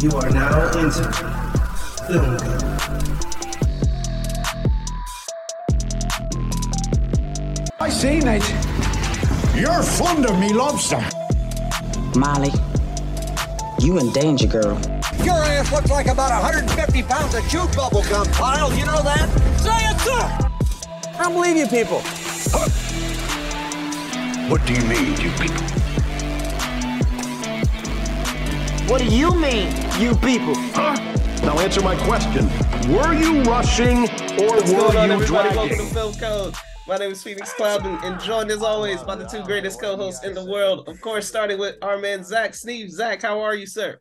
You are now into Film Code. I seen it. You're fond of me lobster. Molly, you in danger, girl. Your ass looks like about 150 pounds of chewed bubble gum, Kyle. You know that? Say it, sir! I don't believe you people. What do you mean, you people? What do you mean, you people? Huh? Now answer my question. Were you rushing or What's were going on, you everybody? Welcome dragging? to Film Code. My name is Phoenix Cloud, and- and joined as always by the two greatest co-hosts in the world. Of course, starting with our man Zach Sneeve. Zach, how are you, sir?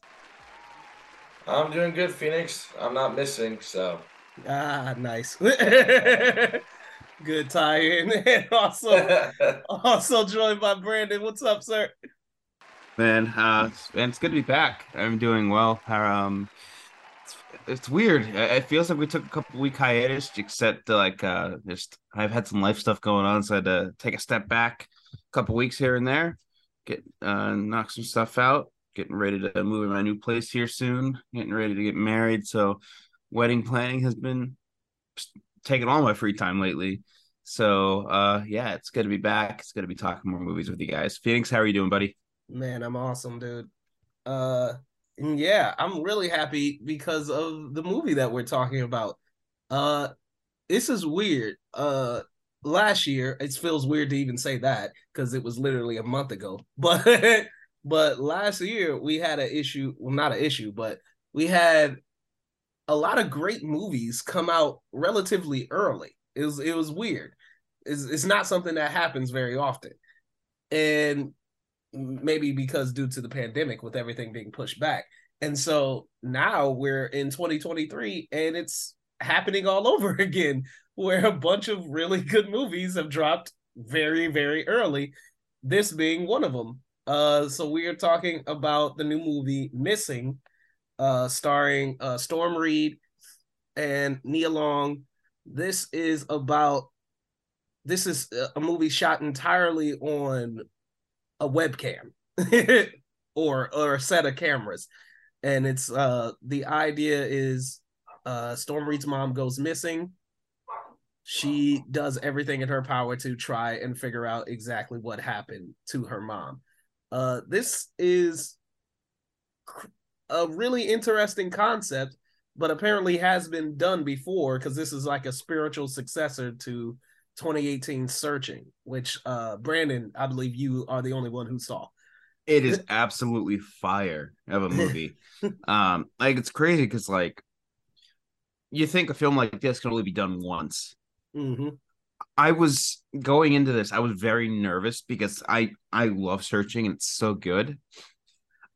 I'm doing good, Phoenix. I'm not missing, so Ah, nice. Good tie-in. And also, also joined by Brandon. What's up, sir? Man, uh, it's, man, it's good to be back. I'm doing well. Um, it's, it's weird. It it feels like we took a couple week hiatus, except like uh, just I've had some life stuff going on, so I had to take a step back, a couple weeks here and there, get uh, knock some stuff out, getting ready to move in my new place here soon, getting ready to get married. So, wedding planning has been taking all my free time lately. So, uh, yeah, it's good to be back. It's good to be talking more movies with you guys. Phoenix, how are you doing, buddy? Man, I'm awesome, dude. Uh, yeah, I'm really happy because of the movie that we're talking about. Uh, this is weird. Uh, last year it feels weird to even say that because it was literally a month ago. But but last year we had an issue. Well, not an issue, but we had a lot of great movies come out relatively early. It was it was weird. It's, it's not something that happens very often. And maybe because due to the pandemic with everything being pushed back. And so now we're in 2023 and it's happening all over again where a bunch of really good movies have dropped very very early this being one of them. Uh so we are talking about the new movie Missing uh starring uh Storm Reid and Nia Long. This is about this is a movie shot entirely on a webcam or or a set of cameras. And it's uh the idea is uh storm reid's mom goes missing. She does everything in her power to try and figure out exactly what happened to her mom. Uh this is a really interesting concept but apparently has been done before because this is like a spiritual successor to 2018 searching which uh brandon i believe you are the only one who saw It is absolutely fire of a movie. um, like it's crazy because like you think a film like this can only be done once. hmm I was going into this, I was very nervous because I I love searching and it's so good.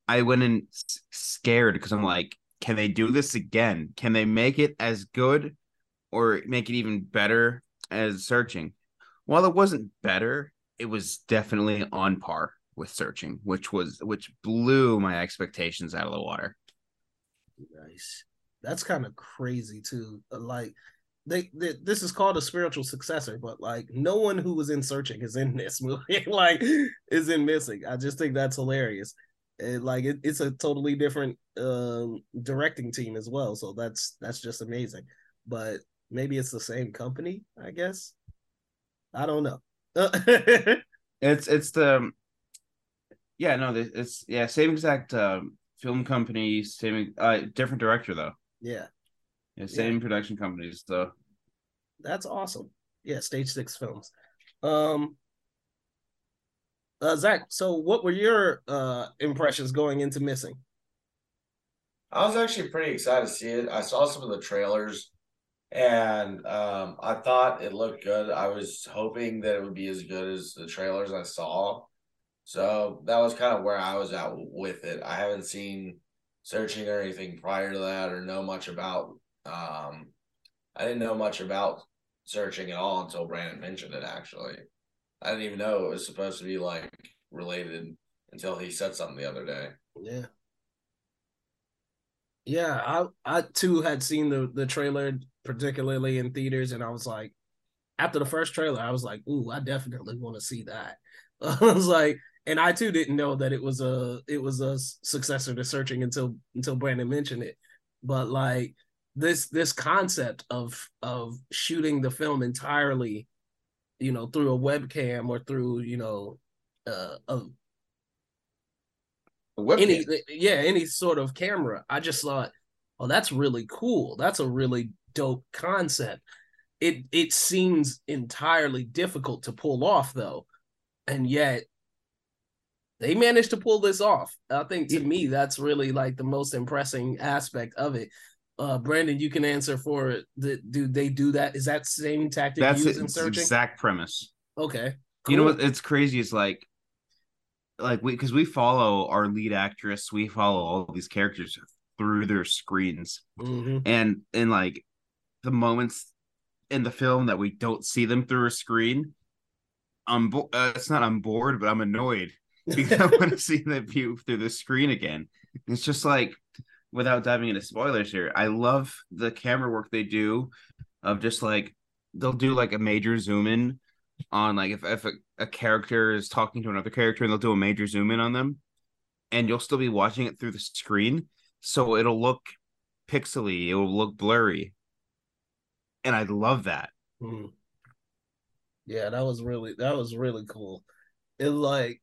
I went in scared because I'm like, can they do this again? Can they make it as good or make it even better as searching? While it wasn't better, it was definitely on par with searching, which was which blew my expectations out of the water. nice. That's kind of crazy too. Uh, like they, they this is called a spiritual successor but like no one who was in searching is in this movie like is in missing. I just think that's hilarious. Like it, it's a totally different um directing team as well so that's that's just amazing. But maybe it's the same company i guess. I don't know. It's it's the yeah no it's yeah same exact um, film company same uh different director though. Yeah. Yeah same production companies though that's awesome. Yeah stage six films. Um uh zach so what were your uh impressions going into missing? I was actually pretty excited to see it. I saw some of the trailers and um, I thought it looked good. I was hoping that it would be as good as the trailers I saw. So that was kind of where I was at with it. I haven't seen searching or anything prior to that or know much about um I didn't know much about searching at all until Brandon mentioned it actually. I didn't even know it was supposed to be like related until he said something the other day. Yeah. Yeah, I I too had seen the the trailer particularly in theaters and I was like after the first trailer I was like, "Ooh, I definitely want to see that." I was like and I too didn't know that it was a it was a successor to searching until until Brandon mentioned it. But like this this concept of of shooting the film entirely, you know, through a webcam or through you know uh, a any yeah any sort of camera. I just thought, oh, that's really cool. That's a really dope concept. It it seems entirely difficult to pull off though, and yet they managed to pull this off. I think to me that's really like the most impressing aspect of it. Uh, Brandon, you can answer for the do they do that? Is that same tactic That's used it, in searching? exact premise. Okay, You know what? It's crazy. It's like, like we because we follow our lead actress, we follow all these characters through their screens, Mhm. and in like the moments in the film that we don't see them through a screen, I'm bo- uh, it's not I'm bored, but I'm annoyed because I want to see the view through the screen again. It's just like without diving into spoilers here, I love the camera work they do of just like they'll do like a major zoom in on like if, if a, a character is talking to another character and they'll do a major zoom in on them and you'll still be watching it through the screen so it'll look pixely it will look blurry and i love that Mhm. Yeah, that was really that was really cool. It like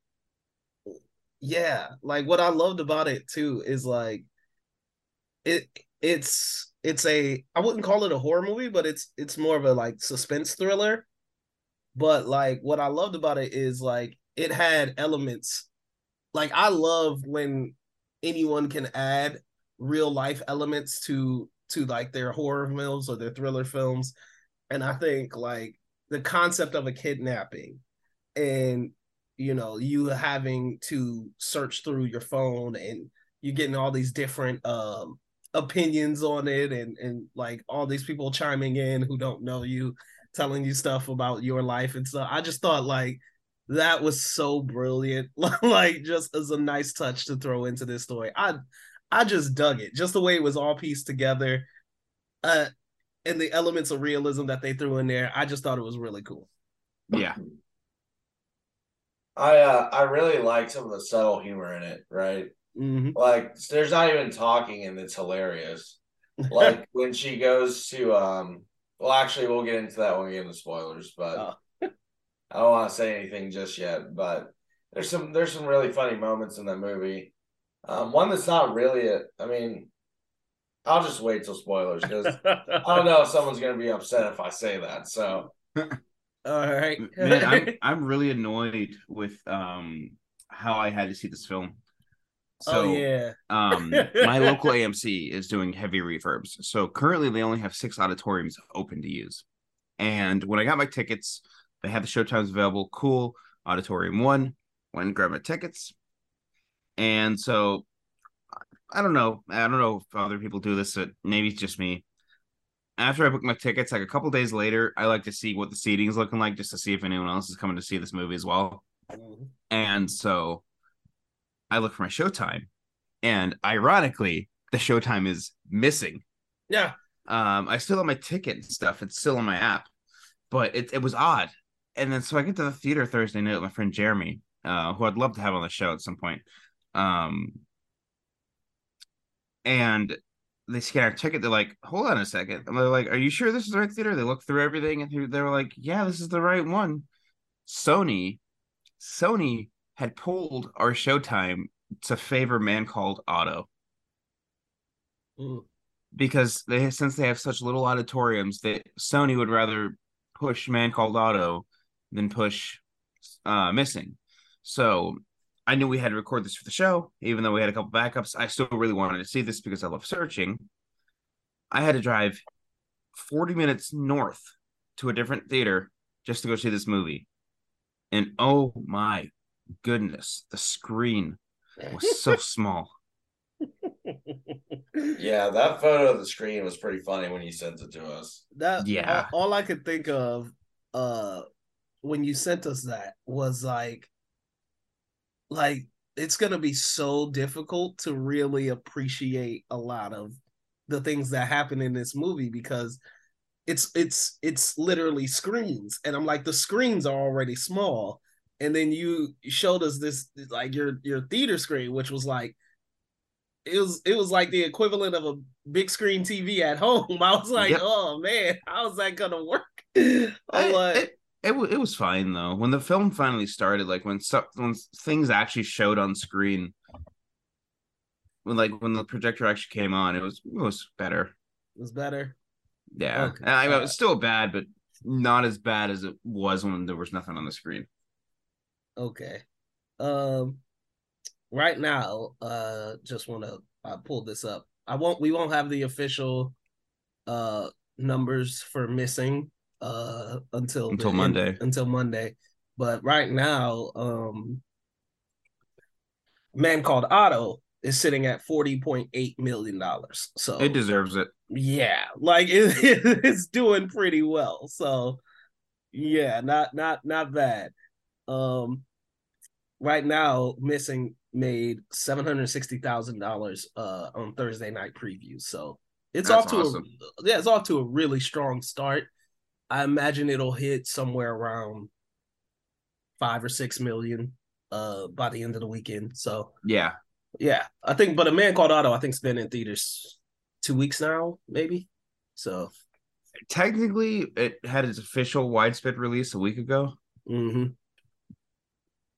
yeah, like what I loved about it too is like it it's it's a I wouldn't call it a horror movie, but it's it's more of a like suspense thriller. But like what I loved about it is like it had elements like I love when anyone can add real life elements to to like their horror films or their thriller films. And I think like the concept of a kidnapping and you know you having to search through your phone and you're getting all these different um opinions on it and and like all these people chiming in who don't know you telling you stuff about your life and stuff. I just thought like that was so brilliant. Like just as a nice touch to throw into this story. I i just dug it just the way it was all pieced together uh and the elements of realism that they threw in there i just thought it was really cool yeah I uh, I really like some of the subtle humor in it, right? Mhm. Like there's not even talking and it's hilarious. Like when she goes to um well actually we'll get into that when we get into spoilers, but Oh. I don't want to say anything just yet, but there's some there's some really funny moments in that movie. Um one that's not really a I mean I'll just wait till spoilers because I don't know if someone's gonna be upset if I say that. So. All right. Man I'm, I'm really annoyed with um how i had to see this film. So oh yeah. um my local amc is doing heavy refurbs so currently they only have six auditoriums open to use. And when i got my tickets they had the showtimes available. Cool. Auditorium one. Went and grabbed my tickets and so i don't know i don't know if other people do this but maybe it's just me after i book my tickets like a couple days later i like to see what the seating is looking like just to see if anyone else is coming to see this movie as well Mhm. and so I look for my showtime, and ironically, the showtime is missing. yeah Um, I still have my ticket and stuff. It's still on my app, but it, it was odd. And then so I get to the theater Thursday night with my friend Jeremy, uh, who I'd love to have on the show at some point. Um, and they scan our ticket. They're like, "Hold on a second. And they're like, "Are you sure this is the right theater?" They look through everything, and they were like, "Yeah, this is the right one." Sony, Sony had pulled our showtime to favor Man Called Otto Mm. because they since they have such little auditoriums that Sony would rather push Man Called Otto than push uh Missing. So I knew we had to record this for the show, even though we had a couple backups. I still really wanted to see this because I love searching. I had to drive 40 minutes north to a different theater just to go see this movie. And oh my goodness, the screen was so small. yeah, that photo of the screen was pretty funny when you sent it to us. that Yeah. all, all I could think of uh when you sent us that was like like it's gonna be so difficult to really appreciate a lot of the things that happen in this movie because it's it's it's literally screens and I'm like the screens are already small and then you showed us this like your your theater screen, which was like it was it was like the equivalent of a big screen TV at home. I was like, Yep. oh man, how's that gonna work? I'm like, it, it, wa- it was fine though. When the film finally started, like when stuff when things actually showed on screen, when like when the projector actually came on, it was it was better. it was better. Yeah, Okay. I mean, it Uh, was still bad, but not as bad as it was when there was nothing on the screen. Okay. Um right now, uh just wanna uh, pull this up. I won't we won't have the official uh numbers for missing uh until Until end- Monday. until Monday. But right now, um Man Called Otto is sitting at forty point eight million dollars. So It deserves it. yeah, like it, it's doing pretty well. So yeah, not not not bad. Um right now missing made seven hundred sixty thousand dollars uh on Thursday night previews. So it's That's off to awesome. a yeah, it's off to a really strong start. I imagine it'll hit somewhere around five or six million uh by the end of the weekend. So Yeah, yeah, I think, but a man called Otto, I think's been in theaters two weeks now, maybe. So, technically, it had its official widespread release a week ago. mhm.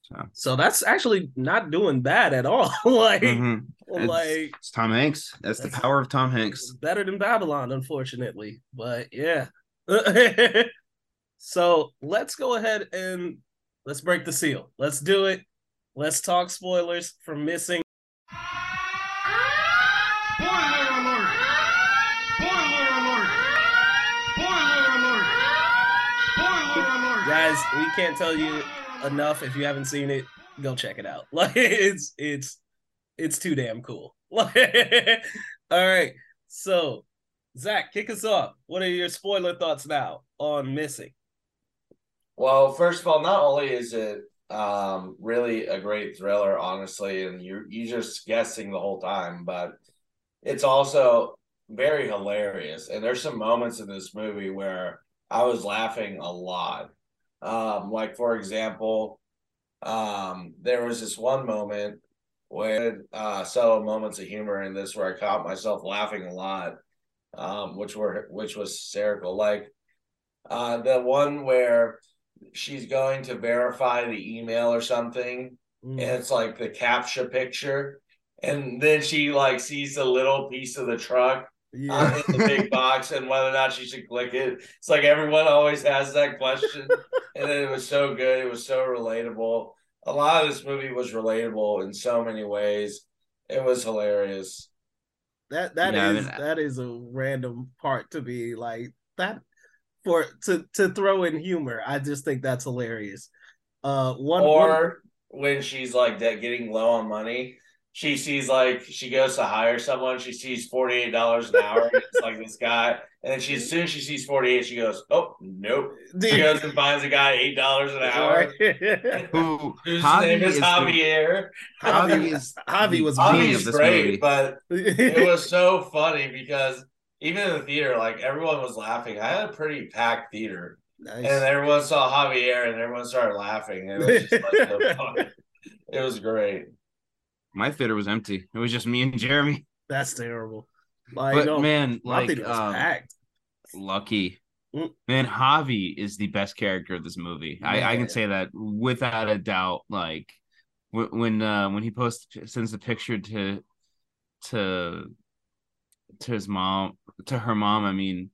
So. so that's actually not doing bad at all. like, Mhm. Like it's Tom Hanks. That's the power of Tom Hanks. better than Babylon, unfortunately. But yeah. so let's go ahead and let's break the seal. Let's do it. Let's talk spoilers for missing. Spoiler alert! Spoiler alert! Spoiler alert! Spoiler alert! guys we can't tell you enough if you haven't seen it go check it out like it's it's it's too damn cool all right so zach kick us off what are your spoiler thoughts now on missing Well, first of all, not only is it um really a great thriller, honestly, and you're you just guessing the whole time, but it's also very hilarious. And there's some moments in this movie where I was laughing a lot. Um, like for example, um, there was this one moment where uh subtle moments of humor in this where I caught myself laughing a lot, um, which were which was hysterical. Like uh the one where she's going to verify the email or something Mm. and it's like the captcha picture and then she like sees a little piece of the truck uh, in the big box and whether or not she should click it. It's like everyone always has that question and then it was so good it was so relatable. A lot of this movie was relatable in so many ways. It was hilarious that that is Yeah, I mean, that is a random part to be like that for to to throw in humor i just think that's hilarious. Uh one or one- when she's like that getting low on money she sees like she goes to hire someone she sees $48 an hour and it's like this guy and then she as soon as she sees 48 she goes oh nope she goes and finds a guy $8 an hour Who whose Javi name is the- Javier Javi is Javi was king brilliant. of Javi's this great movie. but it was so funny because even in the theater like everyone was laughing i had a pretty packed theater nice. and everyone saw Javier and everyone started laughing. It was just like so funny. It was great. My theater was empty. It was just me and Jeremy. that's terrible like But no, man, like um, packed lucky. Mm. Man, Javi is the best character of this movie. I, I Man. can say that without a doubt. Like when when uh, when he posts sends the picture to to to his mom to her mom. I mean,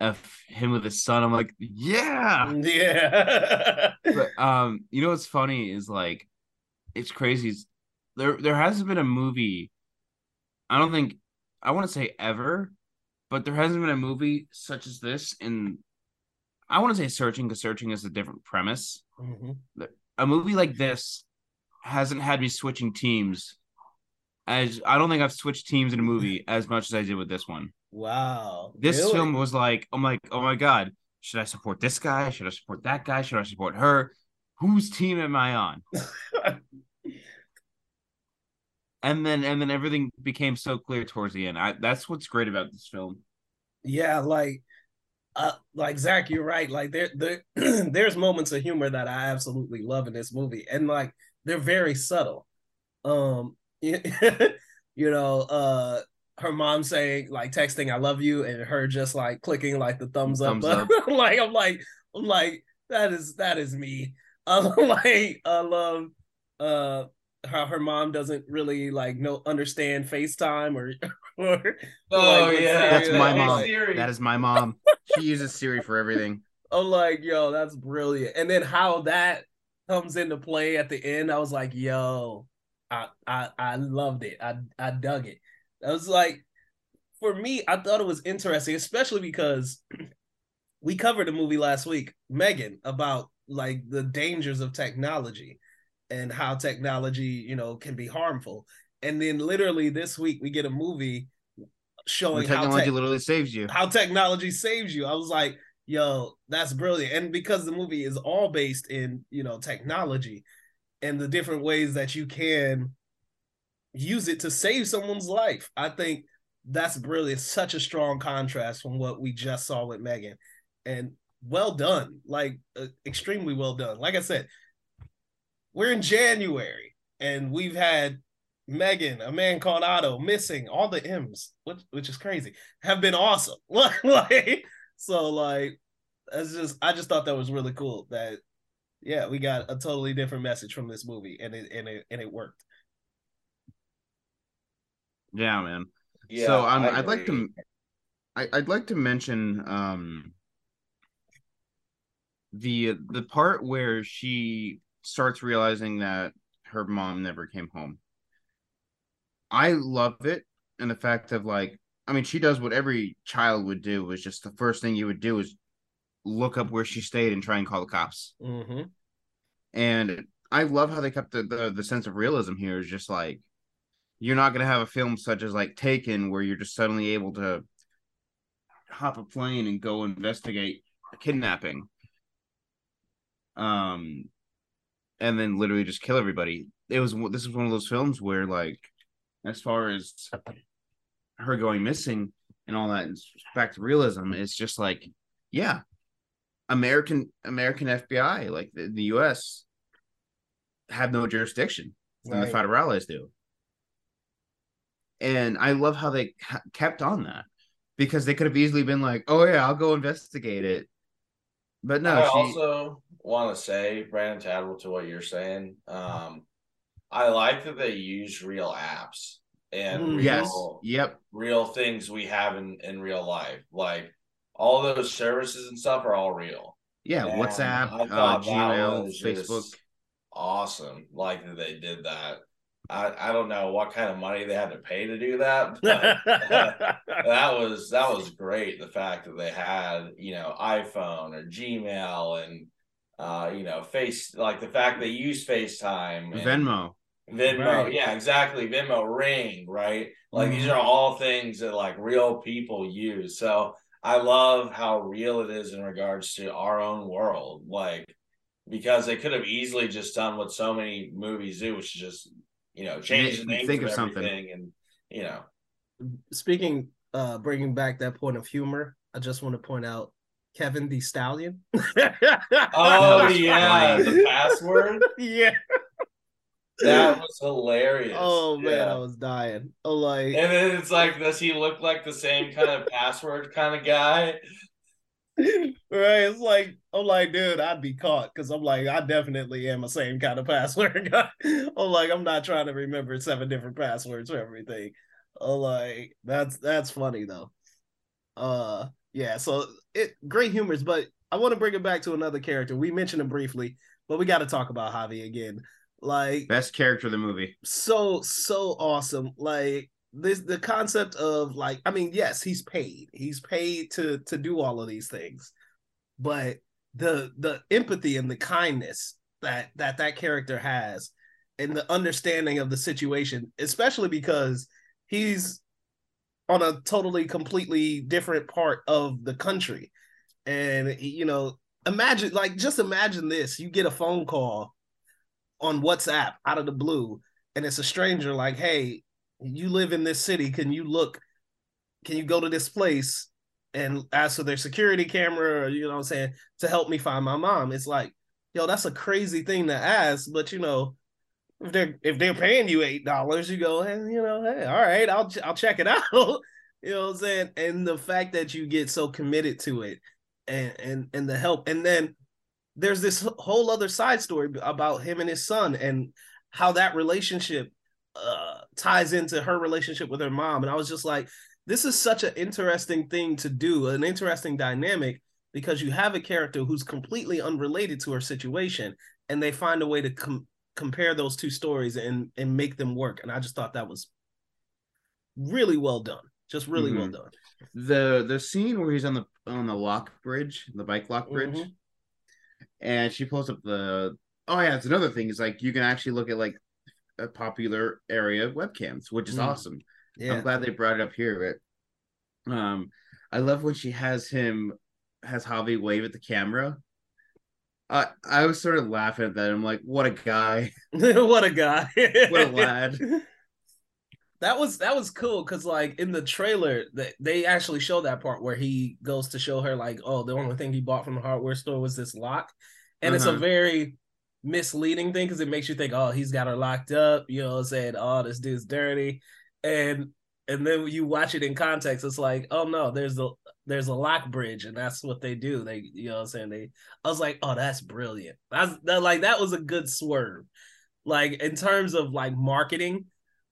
of him with his son. I'm like, yeah. yeah But um, you know what's funny is like, it's crazy. There there hasn't been a movie. I don't think I want to say ever, but there hasn't been a movie such as this. In I want to say searching because searching is a different premise. Mhm. A movie like this hasn't had me switching teams. As I don't think I've switched teams in a movie as much as I did with this one. wow This Really? film was like, I'm like, oh my god, should I support this guy? Should I support that guy? Should I support her? Whose team am I on? and then and then everything became so clear towards the end. I that's what's great about this film. yeah like uh, like Zach, you're right. Like there, there, there's moments of humor that I absolutely love in this movie, and like they're very subtle. Um, you know, uh, her mom saying like texting "I love you" and her just like clicking like the thumbs up. Thumbs up. like I'm like I'm like that is that is me. Um, like I love uh how her mom doesn't really like no understand FaceTime or or Oh, like, yeah. That's my Hey, mom. Siri. That is my mom. She uses Siri for everything. I'm like, yo, that's brilliant. And then how that comes into play at the end, I was like, yo, I I I loved it. I I dug it. I was like, for me, I thought it was interesting, especially because we covered a movie last week, Megan, about like the dangers of technology and how technology, you know, can be harmful. And then literally this week we get a movie showing how technology literally saves you. how technology saves you. I was like, yo, that's brilliant. And because the movie is all based in, you know, technology and the different ways that you can use it to save someone's life, I think that's brilliant. Such a strong contrast from what we just saw with Megan. And well done, like uh, extremely well done. Like I said, we're in January and we've had Megan, a man called Otto, missing all the M's, which which is crazy, have been awesome. like so, like that's just I just thought that was really cool. That yeah, we got a totally different message from this movie, and it and it and it worked. Yeah, man. Yeah, so um, I I'd like to, I, I'd like to mention um the the part where she starts realizing that her mom never came home. I love it, and the fact of like, I mean, she does what every child would do. Was just the first thing you would do is look up where she stayed and try and call the cops. Mm-hmm. And I love how they kept the, the the sense of realism here. Is just like you're not gonna have a film such as like Taken where you're just suddenly able to hop a plane and go investigate a kidnapping. Um, and then literally just kill everybody. It was this was one of those films where like, as far as her going missing and all that, and back to realism, it's just like, yeah, American American FBI, like the, the U.S. have no jurisdiction, and the Right. federales do. And I love how they kept on that because they could have easily been like, "Oh yeah, I'll go investigate it," but no, I she. also want to say, Brandon Tadwell, to what you're saying. Um, I like that they use real apps and Mm. real, yes, yep, real things we have in in real life. Like all those services and stuff are all real. yeah. And WhatsApp, I uh, thought that Gmail, Facebook. Awesome, like that they did that. I I don't know what kind of money they had to pay to do that, but that was that was great. The fact that they had you know iPhone or Gmail and uh you know face like the fact they use FaceTime and Venmo. Venmo, Right. yeah, exactly. Venmo Ring, right? Like these Mhm. are all things that like real people use. So I love how real it is in regards to our own world. Like because they could have easily just done what so many movies do, which is just you know change the Think- think of, of something. and you know Speaking, uh, bringing back that point of humor, I just want to point out Kevin the Stallion. Oh yeah, the password. yeah. That was hilarious. Oh man, Yeah. I was dying. Oh, like And then it's like, does he look like the same kind of password kind of guy? Right. It's like I'm like, dude, I'd be caught because I'm like, I definitely am a same kind of password guy. I'm like, I'm not trying to remember seven different passwords for everything. I'm like, that's that's funny though. Uh, yeah. So it great humors, but I want to bring it back to another character. We mentioned him briefly, but we got to talk about Javi again. Like, Best character of the movie. so so awesome like this the concept of like i mean yes he's paid. He's paid to to do all of these things. But the the empathy and the kindness that that that character has and the understanding of the situation especially because he's on a totally completely different part of the country. And you know imagine like just imagine this. You get a phone call on WhatsApp out of the blue, and it's a stranger like, "Hey, you live in this city. Can you look? Can you go to this place and ask for their security camera or you know what I'm saying to help me find my mom. It's like, yo, that's a crazy thing to ask, but you know, if they're if they're paying you eight dollars, you go, hey, you know, hey, all right, I'll I'll check it out. you know what I'm saying? And the fact that you get so committed to it and and and the help, and then there's this whole other side story about him and his son and how that relationship uh, ties into her relationship with her mom. And I was just like, this is such an interesting thing to do, an interesting dynamic because you have a character who's completely unrelated to her situation and they find a way to com- compare those two stories and and make them work and i just thought that was really well done just really mm-hmm. well done the the scene where he's on the on the lock bridge the bike lock bridge mm-hmm. and she pulls up the oh yeah it's another thing is like you can actually look at like a popular area of webcams which is mm. awesome yeah. i'm glad they brought it up here but um i love when she has him has Javi wave at the camera. I I was sort of laughing at that. I'm like, what a guy. what a guy. what a lad. That was that was cool because like in the trailer that they actually show that part where he goes to show her like oh the only thing he bought from the hardware store was this lock and uh-huh. it's a uh-huh. very misleading thing because it makes you think oh he's got her locked up you know saying? Oh this dude's dirty. And and then you watch it in context it's like oh no there's the there's a lock bridge and that's what they do. They you know i'm saying? They i was like oh that's brilliant. That's that like that was a good swerve. Like in terms of like marketing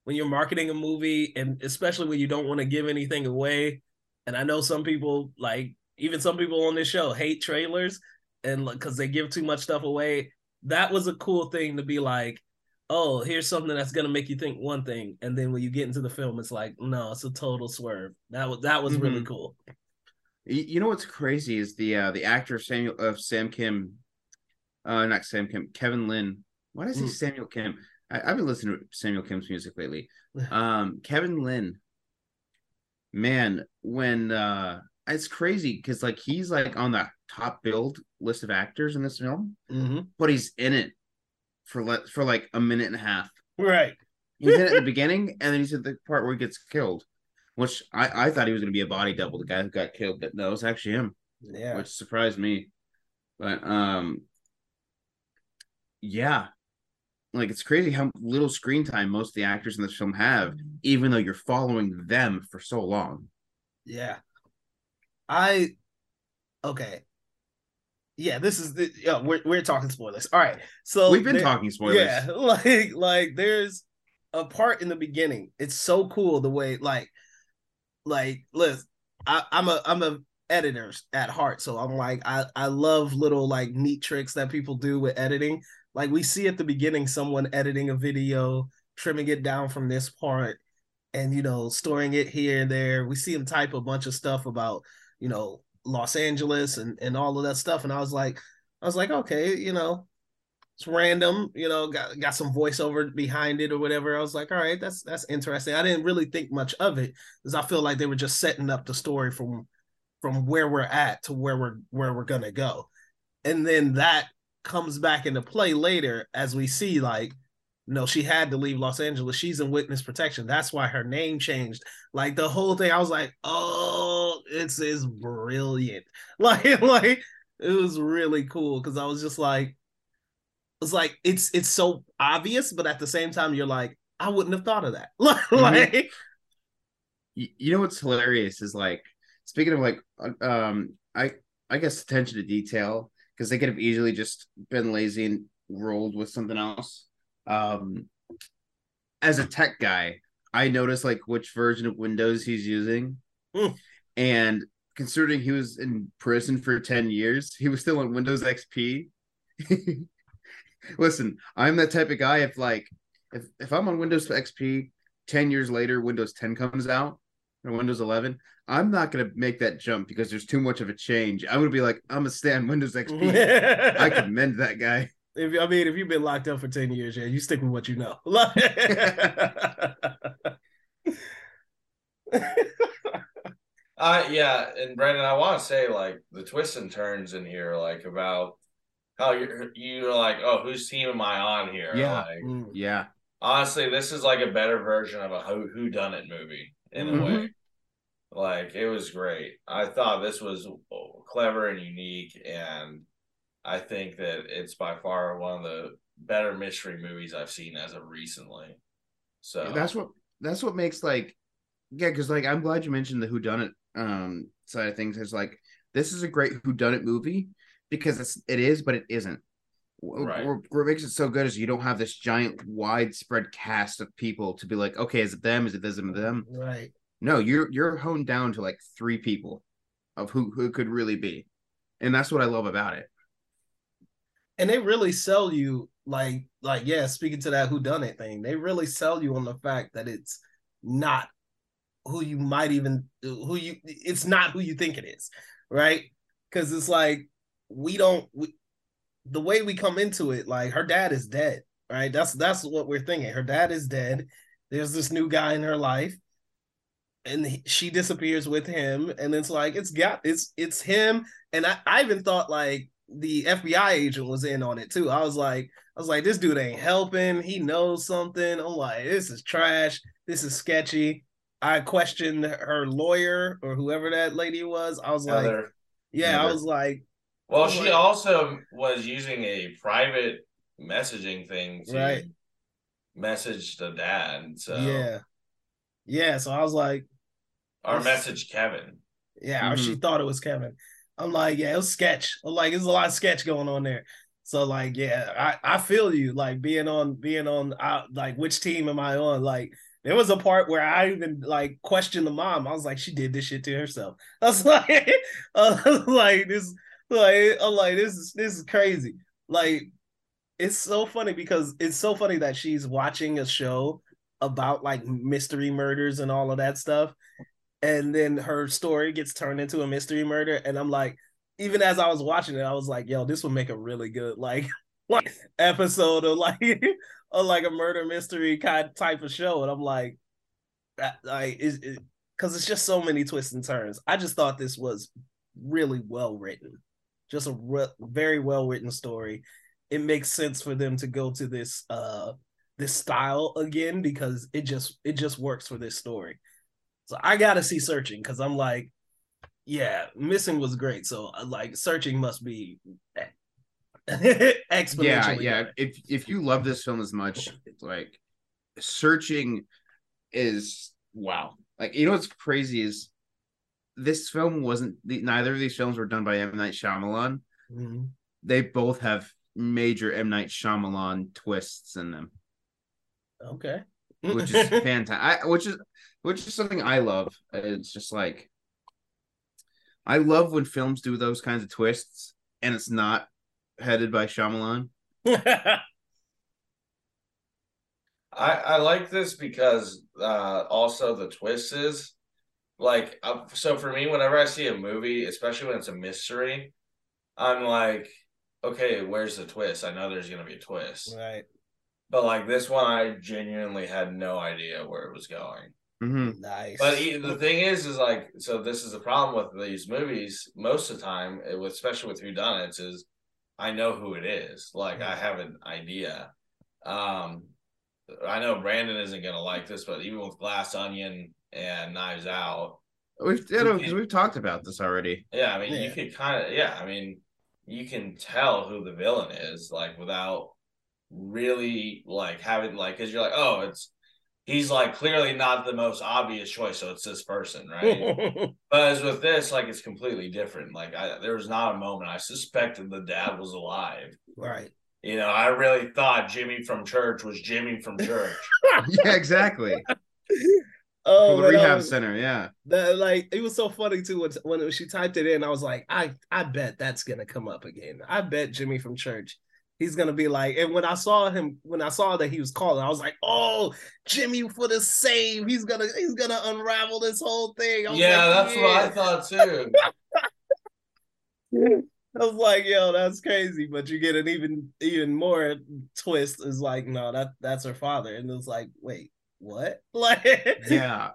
when you're marketing a movie and especially when you don't want to give anything away and i know some people like even some people on this show hate trailers and because they give too much stuff away that was a cool thing to be like oh here's something that's gonna make you think one thing and then when you get into the film it's like no it's a total swerve that was that was mm-hmm. really cool you know what's crazy is the uh, the actor Samuel of Sam Kim, uh, not Sam Kim, Kevin Lin. Why does he mm. Samuel Kim? I, have been listening to Samuel Kim's music lately. Um, Kevin Lin, man, when uh, it's crazy because like he's like on the top build list of actors in this film, mm-hmm. but he's in it for le- for like a minute and a half. Right. He's in it at the beginning, and then he's at the part where he gets killed which I, I thought he was going to be a body double, the guy who got killed, but no, it's actually him. Yeah, which surprised me. But um, yeah, like it's crazy how little screen time most of the actors in this film have, even though you're following them for so long. Yeah, I okay. Yeah, this is the yeah, we're we're talking spoilers. All right, so we've been there, talking spoilers. Yeah, like like there's a part in the beginning. It's so cool the way like like listen, I, I'm a I'm a editor at heart, so I'm like I I love little like neat tricks that people do with editing. Like we see at the beginning someone editing a video, trimming it down from this part, and you know storing it here and there. We see him type a bunch of stuff about you know Los Angeles and and all of that stuff, and I was like I was like okay, you know it's random, you know, got got some voiceover behind it or whatever. I was like, all right, that's that's interesting. I didn't really think much of it because I feel like they were just setting up the story from from where we're at to where we're where we're gonna go. And then that comes back into play later as we see like know she had to leave Los Angeles. She's in witness protection. That's why her name changed. Like the whole thing, I was like, oh, it's is brilliant. Like like it was really cool because I was just like it's like it's it's so obvious, but at the same time, you're like, I wouldn't have thought of that. like, you know what's hilarious is like speaking of like, um, I I guess attention to detail because they could have easily just been lazy and rolled with something else. Um, as a tech guy, I noticed like which version of Windows he's using, mm. And considering he was in prison for 10 years, he was still on Windows XP. Listen, I'm that type of guy. If like if if I'm on Windows XP, ten years later, Windows 10 comes out or Windows 11, I'm not gonna make that jump because there's too much of a change. I'm gonna be like, I'm gonna stay on Windows XP. I commend that guy. If I mean, if you've been locked up for 10 years, yeah, you stick with what you know. uh yeah, and Brandon, I want to say like the twists and turns in here, like about how you're you're like, oh, whose team am I on here? Yeah, like, mm. yeah. Honestly, this is like a better version of a who who done it movie in mm-hmm. a way. Like it was great. I thought this was clever and unique, and I think that it's by far one of the better mystery movies I've seen as of recently. So that's what that's what makes like yeah, because like I'm glad you mentioned the Who Done It um side of things. It's like this is a great Who Done It movie because it's it is, but it isn't. Right. What, what makes it so good is you don't have this giant widespread cast of people to be like, okay, is it them? Is it this? Is it them? Right. No, you're you're honed down to like three people of who who could really be, and that's what I love about it. And they really sell you like like yeah, speaking to that who done it thing, they really sell you on the fact that it's not who you might even who you it's not who you think it is, right? Because it's like we don't we, the way we come into it, like her dad is dead, right? That's that's what we're thinking. Her dad is dead. There's this new guy in her life, and he, she disappears with him, and it's like it's got it's it's him. And I, I even thought like the FBI agent was in on it too. I was like, I was like, this dude ain't helping. He knows something. I'm like, this is trash. This is sketchy. I questioned her lawyer or whoever that lady was. I was like, Heather. yeah, I was like, Well, was she like- also was using a private messaging thing to Right. message the dad. So yeah, yeah. So I was like, our message Kevin. Yeah, or she thought it was Kevin. I'm like, yeah, it was sketch. I'm like, there's a lot of sketch going on there. So like, yeah, I, I feel you. Like being on being on uh, like which team am I on? Like there was a part where I even like questioned the mom. I was like, she did this shit to herself. I was like, like this, like I'm like this is this is crazy. Like it's so funny because it's so funny that she's watching a show about like mystery murders and all of that stuff and then her story gets turned into a mystery murder and i'm like even as i was watching it i was like yo this would make a really good like like episode of like of like a murder mystery kind type of show. And i'm like like is because it's just so many twists and turns. I just thought this was really well written. Just a re- very well written story. It makes sense for them to go to this uh this style again because it just it just works for this story. So I gotta see searching because I'm like, yeah, missing was great. So uh, like searching must be exponentially. yeah yeah better. if if you love this film as much like searching is wow like you know what's crazy is this film wasn't the, neither of these films were done by M Night Shyamalan Mhm. they both have major M Night Shyamalan twists in them Okay. which is fantastic which is which is something I love it's just like I love when films do those kinds of twists and it's not headed by Shyamalan I, I like this because uh, also the twist is like uh, so for me whenever I see a movie, especially when it's a mystery, I'm like, okay, where's the twist? I know there's gonna be a twist, right. but like this one, I genuinely had no idea where it was going. Mhm. Nice. But the thing is, is like, so this is the problem with these movies. Most of the time, it- with- especially with whodunits, is I know who it is. Like, I have an idea. Um, I know Brandon isn't gonna like this, but even with Glass Onion and Knives Out, We've no, 'cause we've talked about this already. yeah, I mean, you Yeah. could kind of, yeah, I mean, you can tell who the villain is, like, without really like having like, because you're like, oh, it's he's like clearly not the most obvious choice, so it's this person, right? But as with this, like it's completely different. Like I, there was not a moment I suspected the dad was alive. right. You know, I really thought Jimmy from church was Jimmy from church. yeah, exactly. Oh, the rehab was- center, yeah. That like it was so funny too when, when she typed it in. I was like, I I bet that's gonna come up again. I bet Jimmy from church. He's gonna be like, and when I saw him, when I saw that he was calling, I was like, "Oh, Jimmy for the save! He's gonna, he's gonna unravel this whole thing." I was yeah, like, that's what I thought too. I was like, "Yo, that's crazy!" But you get an even, even more twist. Is like, no, that that's her father, and it's like, wait, what? Like, Yeah.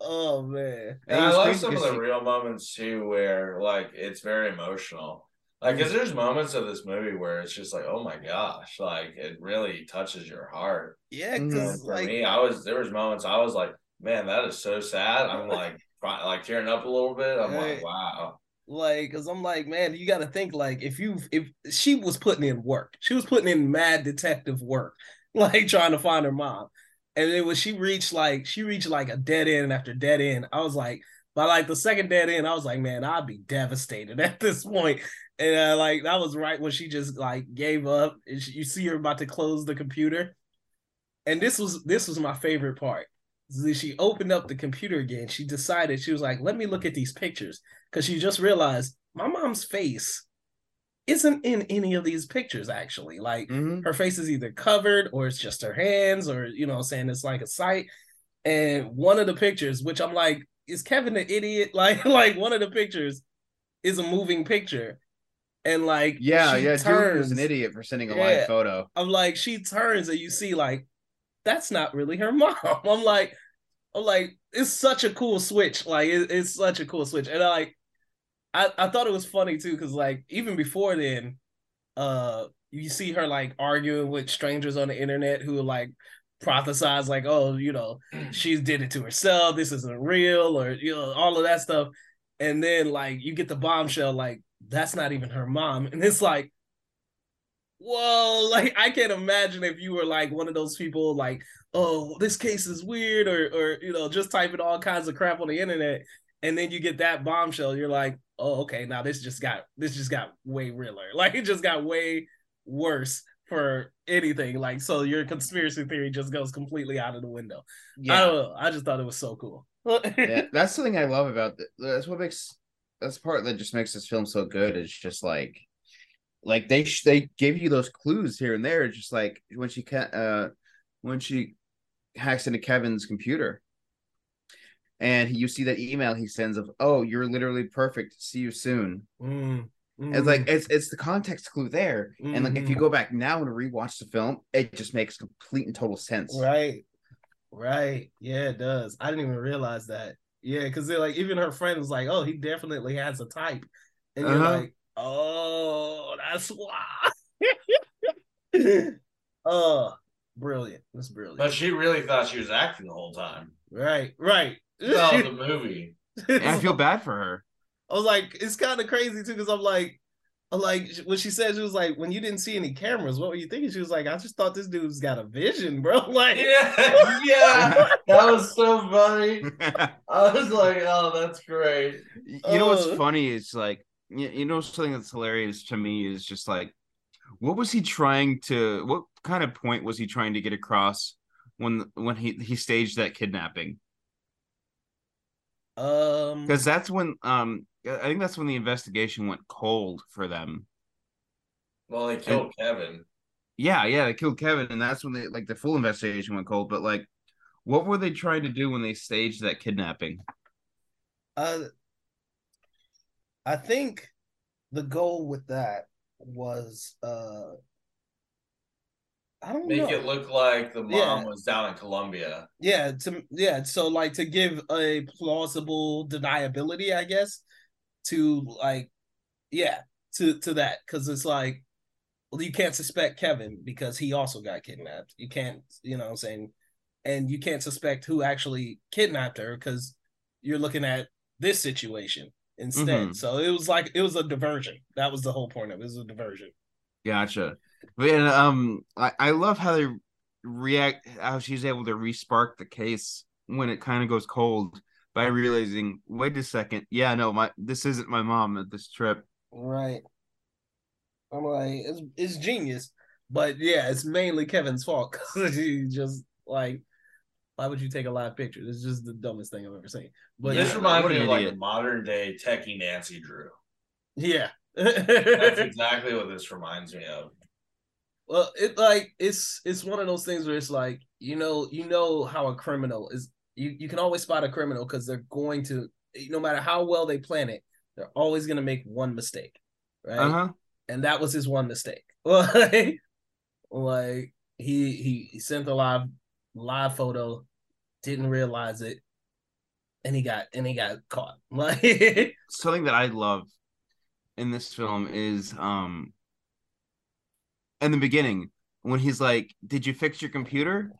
oh man, And And it I was like some of the she- real moments too, where like it's very emotional. Like, cause there's moments of this movie where it's just like, oh my gosh, like it really touches your heart. yeah, mm-hmm. because for like, me, I was there was moments I was like, man, that is so sad. I'm like, cry- like tearing up a little bit. I'm Right. like, wow. like because i'm like man you got to think like if you if she was putting in work she was putting in mad detective work like trying to find her mom and then when she reached like she reached like a dead end after dead end i was like by like the second dead end i was like man i'd be devastated at this point and uh, like that was right when she just like gave up and she, you see her about to close the computer. And this was this was my favorite part. She opened up the computer again. She decided she was like let me look at these pictures. Because she just realized my mom's face isn't in any of these pictures actually. Like Mhm. her face is either covered or it's just her hands or you know saying it's like a sight. And one of the pictures which i'm like is kevin an idiot? Like like one of the pictures is a moving picture and like Yeah, yeah. Julie was an idiot for sending a Yeah. live photo. I'm like, she turns and you see like that's not really her mom. I'm like, I'm like, it's such a cool switch. Like it, it's such a cool switch. And I like I, I thought it was funny too, because like even before then, uh you see her like arguing with strangers on the internet who like prophesize like, oh, you know, she did it to herself, this isn't real, or you know, all of that stuff. And then like you get the bombshell, like, that's not even her mom. And it's like, whoa, like I can't imagine if you were like one of those people like, oh, this case is weird, or or you know, just typing all kinds of crap on the internet, and then you get that bombshell, you're like, oh, okay, now this just got this just got way realer. Like it just got way worse for anything. Like so your conspiracy theory just goes completely out of the window. I Yeah. don't know. I just thought it was so cool. yeah, that's thing I love about the, that's what makes that's part that just makes this film so good. It's just like like they sh- they give you those clues here and there. It's just like when she can uh when she hacks into Kevin's computer and you see that email he sends of oh you're literally perfect see you soon Mm, it's like it's it's the context clue there and like if you Mhm. go back now and rewatch the film it just makes complete and total sense Right. Right. Yeah, it does. I didn't even realize that. Yeah, because they're like even her friend was like, "Oh, he definitely has a type," and you're Uh-huh. like, "Oh, that's why." oh, brilliant! That's brilliant. But she really thought she was acting the whole time. right. Right. Oh, the movie. And i feel bad for her I was like, it's kind of crazy too, because I'm like, I'm like, when she said she was like, when you didn't see any cameras, what were you thinking? She was like, I just thought this dude's got a vision, bro. Like, Yeah, yeah, that was so funny. I was like, oh, that's great. you know what's Uh. funny is like you, you know something that's hilarious to me is just like what was he trying to what kind of point was he trying to get across when when he he staged that kidnapping um, because that's when um i think that's when the investigation went cold for them Well, they killed Kevin. yeah yeah they killed kevin and that's when they like the full investigation went cold but like what were they trying to do when they staged that kidnapping Uh, I think the goal with that was uh, I don't Make know. it look like the mom Yeah. was down in Colombia. yeah, to yeah, so like to give a plausible deniability, I guess, to like, yeah, to to that because it's like, well, you can't suspect Kevin because he also got kidnapped. You can't, you know, what I'm saying, and you can't suspect who actually kidnapped her because you're looking at this situation instead. Mhm. So it was like it was a diversion. That was the whole point of it. It was a diversion. Gotcha. But and, um, I, I love how they react, how she's able to respark the case when it kind of goes cold by realizing, wait a second, yeah, no, my this isn't my mom at this trip. Right. I'm like, it's it's genius, but yeah, it's mainly Kevin's fault because he just like, why would you take a live picture? It's just the dumbest thing I've ever seen. But this yeah, reminds me of like a modern day techie Nancy Drew. yeah. That's exactly what this reminds me of. well, it like it's it's one of those things where it's like you know you know how a criminal is. You you can always spot a criminal because they're going to no matter how well they plan it, they're always going to make one mistake, right? Uh huh. and that was his one mistake. Like, he he sent a live live photo, didn't realize it, and he got and he got caught. Like, Something that I love in this film is um, in the beginning when he's like, "Did you fix your computer?"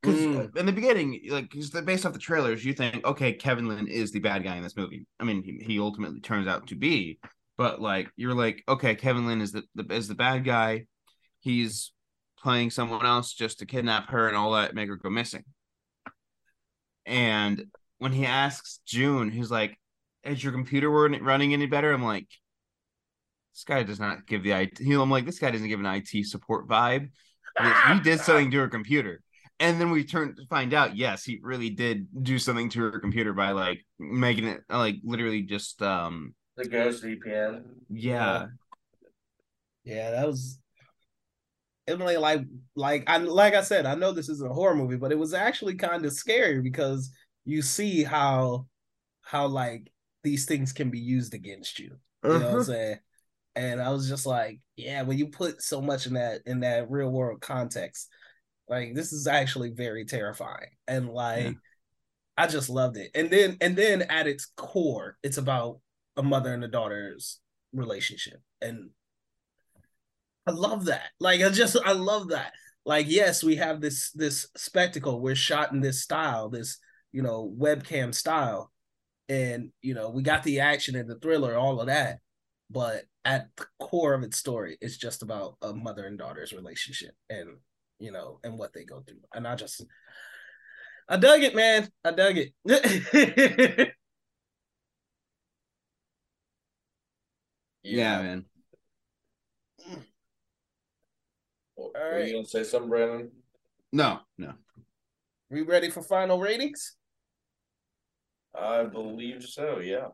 Because Mm. in the beginning, like 'cause the- based off the trailers, you think, okay, Kevin Lin is the bad guy in this movie. I mean, he, he ultimately turns out to be, but like you're like, okay, Kevin Lin is the, the is the bad guy. He's playing someone else just to kidnap her and all that, make her go missing. And when he asks June, he's like, "Is your computer run- running any better?" I'm like, "This guy does not give the IT." I'm like, "This guy doesn't give an IT support vibe." He did something to her computer, and then we turn to find out, yes, he really did do something to her computer by like making it like literally just um The Ghost VPN. yeah Yeah, that was Emily like like I like I said, I know this is a horror movie, but it was actually kind of scary because you see how how like these things can be used against you. You know what I'm saying? And I was just like, yeah, when you put so much in that in that real world context, like this is actually very terrifying. And like Yeah. I just loved it. And then and then at its core, it's about a mother and a daughter's relationship. And I love that. Like I just I love that. Like yes, we have this this spectacle. We're shot in this style, this you know webcam style, and you know we got the action and the thriller, all of that. But at the core of its story, it's just about a mother and daughter's relationship, and you know, and what they go through. And I just, I dug it, man. I dug it. yeah man All right. you gonna say something, Brandon? no no we ready for final ratings? I believe so. Yeah.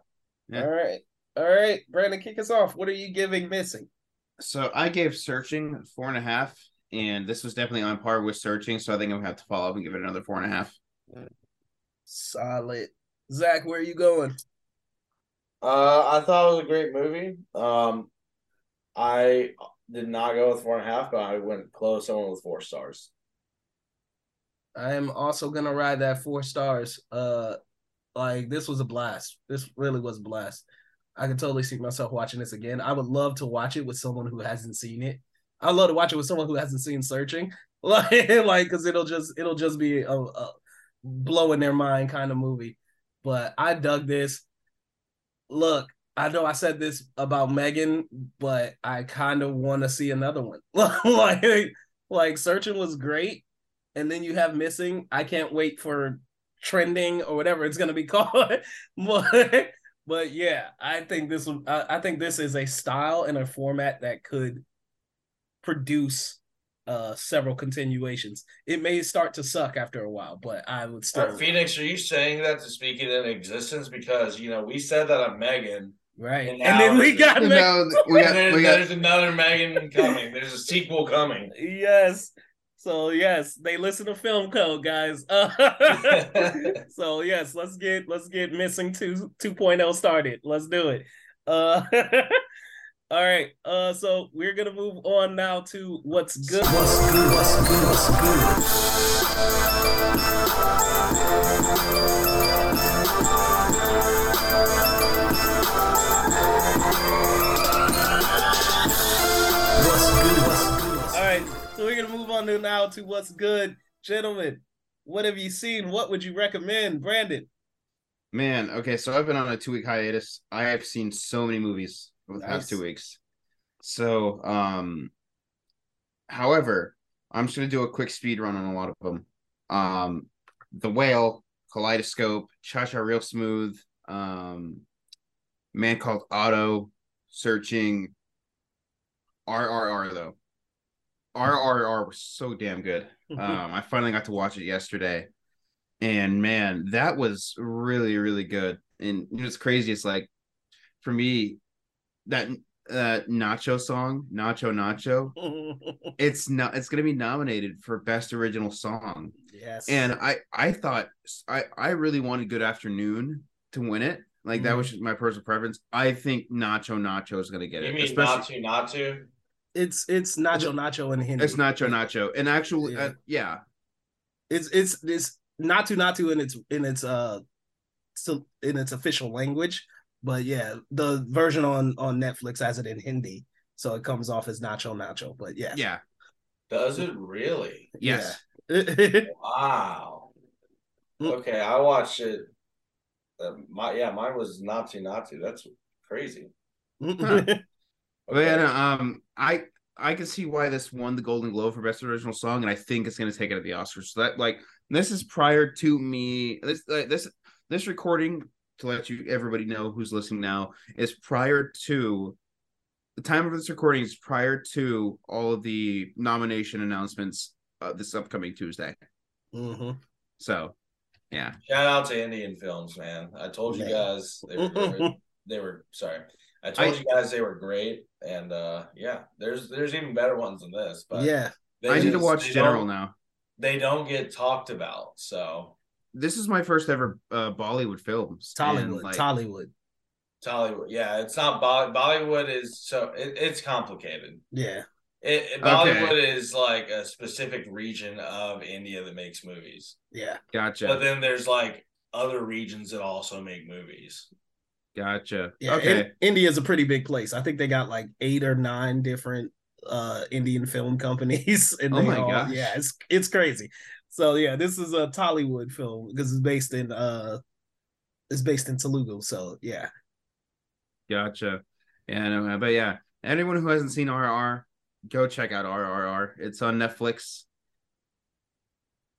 Yeah. All right, all right, Brandon, kick us off. What are you giving missing? so I gave searching four and a half, and this was definitely on par with searching. So I think I'm gonna have to follow up and give it another four and a half. Solid. Zach, where are you going? Uh, I thought it was a great movie. Um, I did not go with four and a half, but I went close. I went with four stars. I am also gonna ride that four stars. Uh, like this was a blast. This really was a blast. I can totally see myself watching this again. I would love to watch it with someone who hasn't seen it. I'd love to watch it with someone who hasn't seen Searching, like, like, cause it'll just it'll just be a, a blowing their mind kind of movie. But I dug this. Look, I know I said this about Megan, but I kind of want to see another one. like, like Searching was great, and then you have Missing. I can't wait for trending or whatever it's gonna be called. but but yeah, I think this I, I think this is a style and a format that could produce uh several continuations. It may start to suck after a while, but I would still Uh, Phoenix, are you saying that to speak it in existence? Because you know we said that on Megan, right. and And, then we it's- got No, Meg- we got, there's, we got there's another Megan coming. There's a sequel coming. yes. So yes, they listen to film code, guys. Uh, so yes, let's get let's get missing two 2.0 started. Let's do it. Uh all right. Uh so we're gonna move on now to what's good. What's good? What's good? What's good? What's good? What's good? All right, so we're gonna move on to now to what's good, gentlemen. What have you seen? What would you recommend, Brandon? Man, okay, so I've been on a two week hiatus. I have seen so many movies over the past two weeks. So, um, however, I'm just gonna do a quick speed run on a lot of them. Um, The Whale, Kaleidoscope, Cha Cha Real Smooth, um, Man Called Otto, Searching, RRR though. RRR was so damn good. Um, I finally got to watch it yesterday, and man, that was really really good. And you know, it's crazy. It's like for me, that uh Nacho song, Nacho Nacho, it's not. It's gonna be nominated for best original song. yes. And I I thought I I really wanted Good Afternoon to win it. Like that was just my personal preference. I think Nacho Nacho is gonna get You it. mean especially- not to, not to? it's it's Nacho Nacho in Hindi. It's Nacho Nacho, and actually, Yeah. uh, yeah, It's it's it's Natu Natu in its in its uh still in its official language, but yeah, the version on on Netflix has it in Hindi, so it comes off as Nacho Nacho. But yeah, yeah, Does it really? yes. Wow. Mm. Okay, I watched it. Uh, my yeah, mine was not to not to. That's crazy. But yeah, Okay. no, um, I I can see why this won the Golden Globe for Best Original Song, and I think it's going to take it at the Oscars. So that like this is prior to me. This uh, this this recording to let you everybody know who's listening now is prior to the time of this recording is prior to all of the nomination announcements uh, this upcoming Tuesday. hmm So yeah, Shout out to Indian films, man. I told you guys they were, they were they were sorry. I told I- you guys they were great, and uh yeah, there's there's even better ones than this. But yeah. they I need to watch General now. They don't get talked about, so This is my first ever uh, Bollywood films. and, Tollywood. like, Tollywood. Tollywood, yeah, it's not Bolly- Bollywood is so it, it's complicated. Yeah. It, it- Bollywood is like a specific region of India that makes movies, Yeah. Gotcha. but then there's like other regions that also make movies. Gotcha. Yeah. okay. In- India's a pretty big place. I think they got like eight or nine different uh Indian film companies. And Oh my all- gosh. Yeah, it's it's crazy. So yeah, this is a Tollywood film because it's based in uh it's based in Telugu. So yeah. Gotcha. Yeah, no, but yeah, anyone who hasn't seen RRR, go check out RRR. It's on Netflix.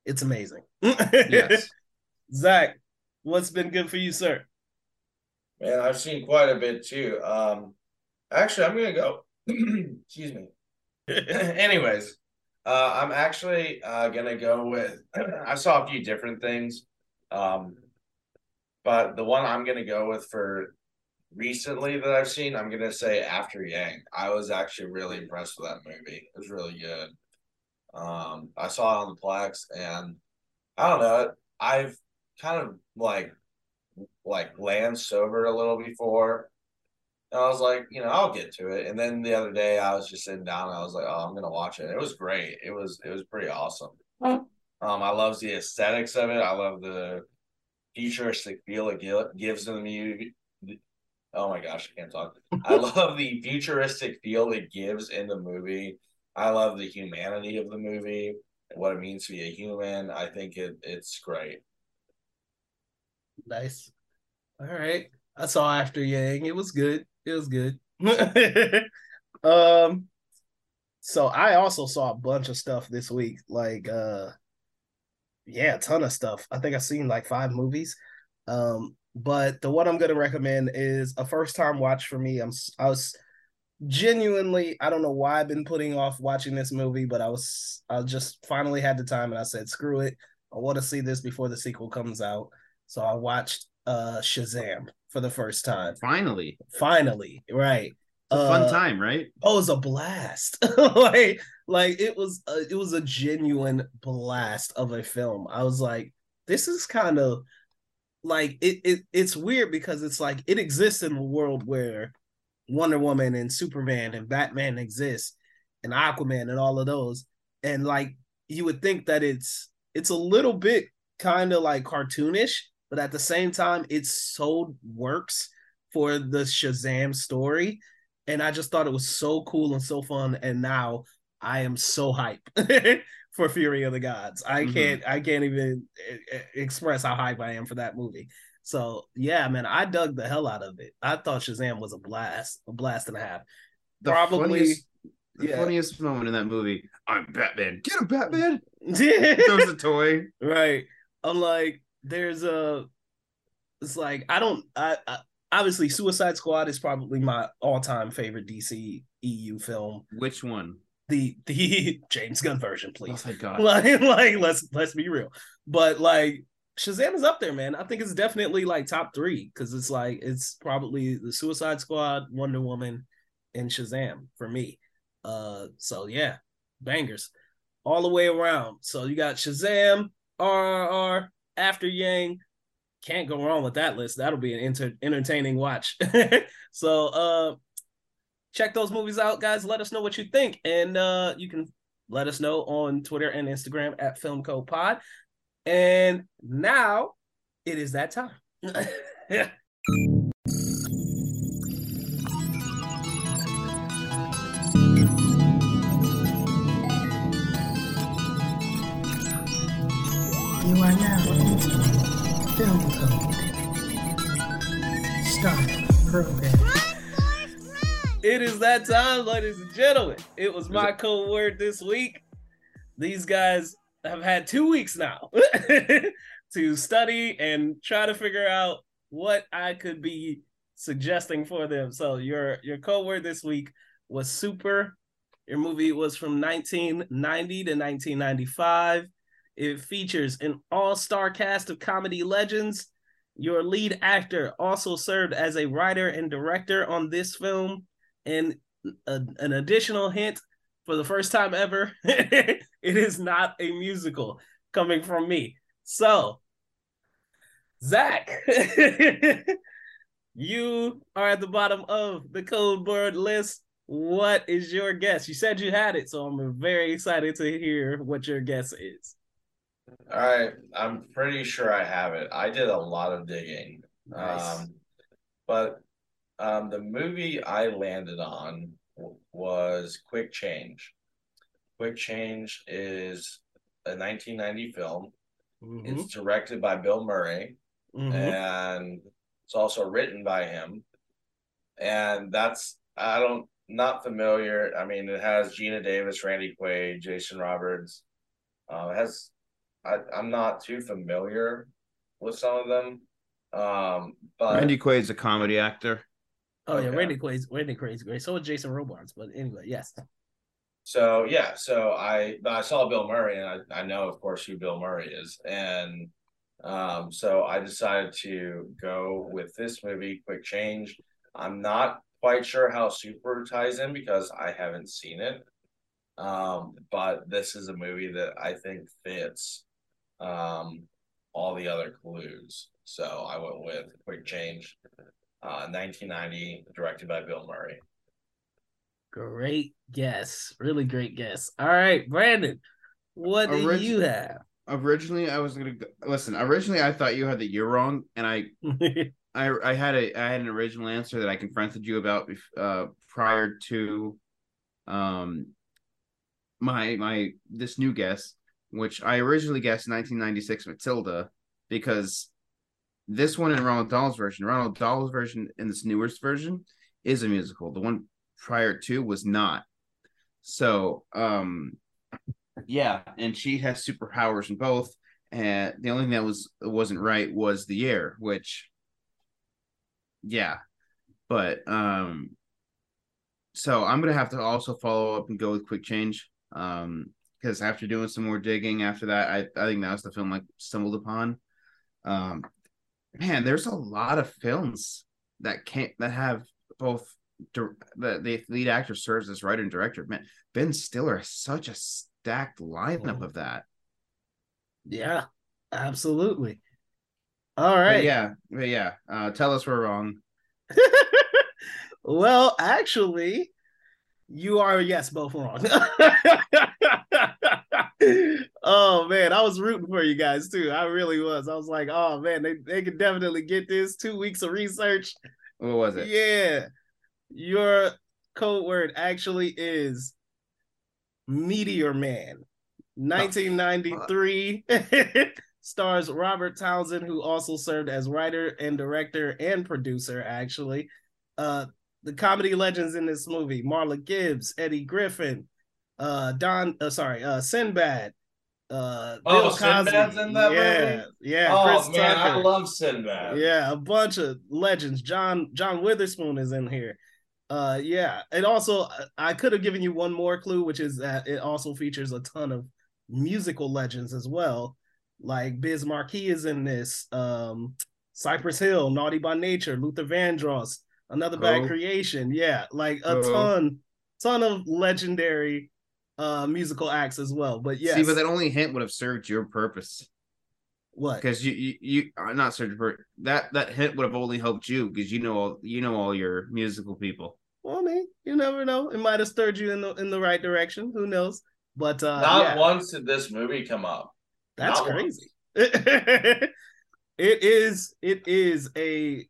It's amazing. Yes. Zach, what's been good for you, sir? Man, I've seen quite a bit too. Um, actually, I'm gonna go. excuse me. Anyways, uh, I'm actually uh, gonna go with. I saw a few different things, um, but the one I'm gonna go with for recently that I've seen, I'm gonna say After Yang. I was actually really impressed with that movie. It was really good. Um, I saw it on the Plex, and I don't know. I've kind of like like glanced over a little before. And I was like, you know, I'll get to it. And then the other day I was just sitting down and I was like, oh, I'm gonna watch it. It was great. It was it was pretty awesome. Um, I love the aesthetics of it. I love the futuristic feel it gives to the movie. Oh my gosh, I can't talk. I love the futuristic feel it gives in the movie. I love the humanity of the movie, what it means to be a human. I think it it's great. Nice. All right. I saw After Yang. It was good. It was good. um so I also saw a bunch of stuff this week. Like uh yeah, a ton of stuff. I think I've seen like five movies. Um, but the one I'm gonna recommend is a first time watch for me. I'm I was genuinely I don't know why I've been putting off watching this movie, but I was I just finally had the time and I said, screw it. I want to see this before the sequel comes out. So I watched uh Shazam for the first time. Finally, Finally, right. it's a fun Uh, time, right? Oh, it was a blast. like, like it was a, it was a genuine blast of a film. I was like, this is kind of like it, it it's weird because it's like it exists in a world where Wonder Woman and Superman and Batman exist and Aquaman and all of those. And like you would think that it's it's a little bit kind of like cartoonish, but at the same time, it sold works for the Shazam story. And I just thought it was so cool and so fun. And now I am so hype for Fury of the Gods. I Mhm. can't I can't even express how hype I am for that movie. So yeah, man, I dug the hell out of it. I thought Shazam was a blast, a blast and a half. The Probably, funniest, the yeah. funniest moment in that movie. I'm Batman. Get him, Batman. Throws a toy. right. I'm like, there's a. It's like I don't. I, I obviously Suicide Squad is probably my all-time favorite DC EU film. Which one? The the James Gunn version, please. Oh my god. like, like let's let's be real. But like Shazam is up there, man. I think it's definitely like top three because it's like it's probably the Suicide Squad, Wonder Woman, and Shazam for me. Uh, so yeah, bangers all the way around. So you got Shazam, RRR, After Yang. Can't go wrong with that list. That'll be an enter- entertaining watch. so uh check those movies out, guys. Let us know what you think. And uh you can let us know on Twitter and Instagram at Film Code Pod. And now it is that time. Film Code. Start program. It is that time, ladies and gentlemen. It was my code word this week. These guys have had two weeks now to study and try to figure out what I could be suggesting for them. So your your code word this week was super. Your movie was from 1990 to 1995. It features an all-star cast of comedy legends. Your lead actor also served as a writer and director on this film. And a, an additional hint for the first time ever, it is not a musical coming from me. So, Zach, you are at the bottom of the code word list. What is your guess? You said you had it, so I'm very excited to hear what your guess is. All right, I'm pretty sure I have it. I did a lot of digging. Nice. Um, but um, the movie I landed on w- was Quick Change. Quick Change is a 1990 film. Mhm, It's directed by Bill Murray mhm. and it's also written by him. And that's I don't not familiar. I mean, it has Geena Davis, Randy Quaid, Jason Robards. Uh, it has I, I'm not too familiar with some of them. Um, but Randy Quaid's a comedy actor. Oh yeah, Okay. Randy Quaid's Randy Quaid's great. So is Jason Robards, but anyway, yes. So yeah, so I I saw Bill Murray and I, I know of course who Bill Murray is. And um so I decided to go with this movie, Quick Change. I'm not quite sure how Super ties in because I haven't seen it. Um, but this is a movie that I think fits um all the other clues. So I went with Quick Change, uh 1990, directed by Bill Murray. Great guess. Really great guess. All right, Brandon, what do Orig- you have? Originally, I was gonna go, listen. Originally, I thought you had the year wrong, and I I I had a I had an original answer that I confronted you about bef- uh prior to um my my this new guess, which I originally guessed 1996 Matilda because this one in Ronald Dahl's version, Ronald Dahl's version in this newest version is a musical. The one prior to was not. So um yeah, and she has superpowers in both. And the only thing that was wasn't right was the year, which yeah. But um so I'm gonna have to also follow up and go with quick change. Um because after doing some more digging after that, I, I think that was the film I stumbled upon. Um man, there's a lot of films that can't that have both the, the lead actor serves as writer and director. Man, Ben Stiller has such a stacked lineup of that. yeah, absolutely. All right. But yeah, but yeah. Uh, tell us we're wrong. well, actually, you are yes, both wrong. oh man, I was rooting for you guys too. I really was. I was like, oh man, they, they could definitely get this. Two weeks of research. What was it? Yeah. Your code word actually is Meteor Man. 1993 stars Robert Townsend, who also served as writer and director and producer, actually. Uh, the comedy legends in this movie Marla Gibbs, Eddie Griffin, uh, Don, uh, sorry, uh, Sinbad, uh, Oh, Bill Cosby. Sinbad's in that yeah, movie? yeah. oh Chris man, I love Sinbad. Yeah, a bunch of legends. John John Witherspoon is in here. Uh yeah. It also I could have given you one more clue, which is that it also features a ton of musical legends as well. Like Biz Markie is in this, um, Cypress Hill, Naughty by Nature, Luther Vandross, Another Bad Oh. Creation. Yeah, like a Oh. ton, ton of legendary uh musical acts as well. But yeah, See, but that only hint would have served your purpose what? because you you, you are not served for that that hint would have only helped you because you know all you know all your musical people. Well, I mean, you never know. It might have stirred you in the in the right direction. Who knows? But uh Not yeah, once did this movie come up. that's not crazy. it is it is a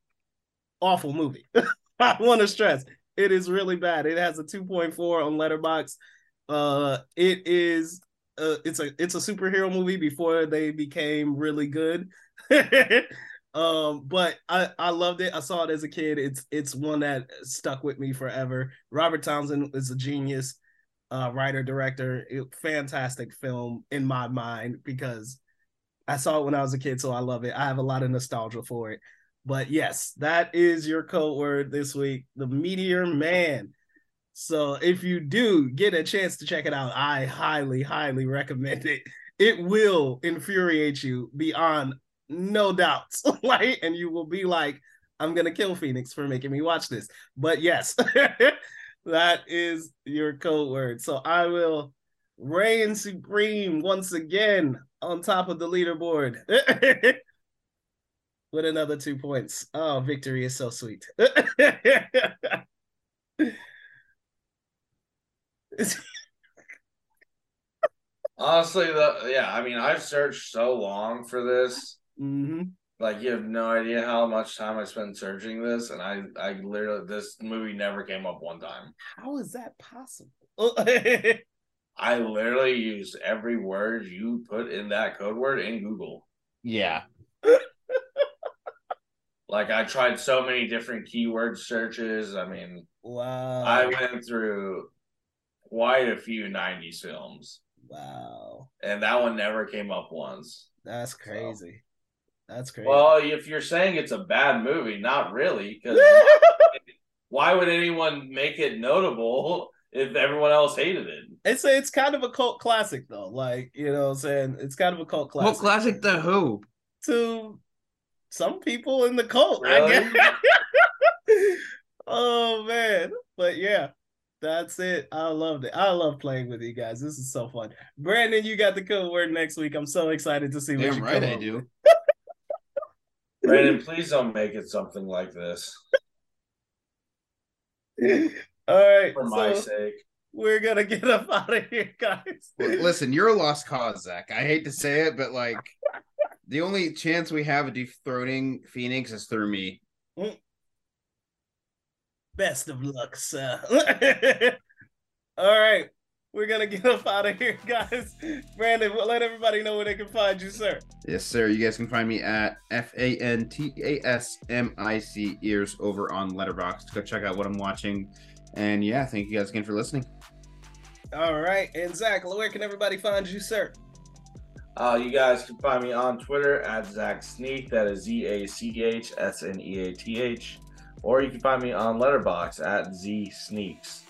awful movie. I want to stress it is really bad. It has a 2.4 on Letterboxd. Uh it is uh it's a it's a superhero movie before they became really good. Um, but I I loved it. I saw it as a kid. It's it's one that stuck with me forever. Robert Townsend is a genius, uh, writer director. It, fantastic film in my mind because I saw it when I was a kid, so I love it. I have a lot of nostalgia for it. But yes, that is your code word this week, the Meteor Man. So if you do get a chance to check it out, I highly, highly recommend it. It will infuriate you beyond no doubts. like, and you will be like, I'm gonna kill Phoenix for making me watch this. But yes, that is your code word. So I will reign supreme once again on top of the leaderboard with another two points. Oh, victory is so sweet. Honestly, the yeah, I mean, I've searched so long for this. hmm Like, you have no idea how much time I spent searching this, and I, I literally, this movie never came up one time. How is that possible? I literally used every word you put in that code word in Google. Yeah. Like, I tried so many different keyword searches. I mean, wow. I went through quite a few 90s films, wow. and that one never came up once. That's crazy. That's crazy. Well, if you're saying it's a bad movie, not really, because why would anyone make it notable if everyone else hated it? it's it's kind of a cult classic though. Like, you know what I'm saying? It's kind of a cult classic. Well, classic the Who. to some people in the cult, Really? I guess. oh man. But yeah, that's it. I loved it. I love playing with you guys. This is so fun. Brandon, you got the code word next week. I'm so excited to see what Damn you right come I up do. with. Brandon, please don't make it something like this All right. for my so sake. we're gonna get up out of here, guys. Listen, you're a lost cause, Zach. I hate to say it, but like the only chance we have of dethroning Phoenix is through me. Mm. Best of luck, sir. All right. We're gonna get up out of here, guys. Brandon, let everybody know where they can find you, sir. Yes, sir. You guys can find me at F A N T A S M I C ears over on Letterboxd. Go check out what I'm watching. And yeah, thank you guys again for listening. All right, and Zach, where can everybody find you, sir? Uh, you guys can find me on Twitter at Zach Sneath. That is Z A C H S N E A T H. Or you can find me on Letterboxd at Z Sneaks.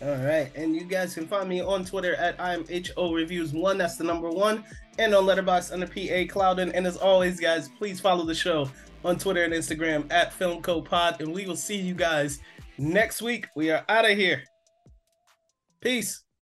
All right, and you guys can find me on Twitter at I'm Reviews One. That's the number one, and on Letterboxd under PA Cloudin. And as always, guys, please follow the show on Twitter and Instagram at Film Code Pod, and we will see you guys next week. We are out of here. Peace.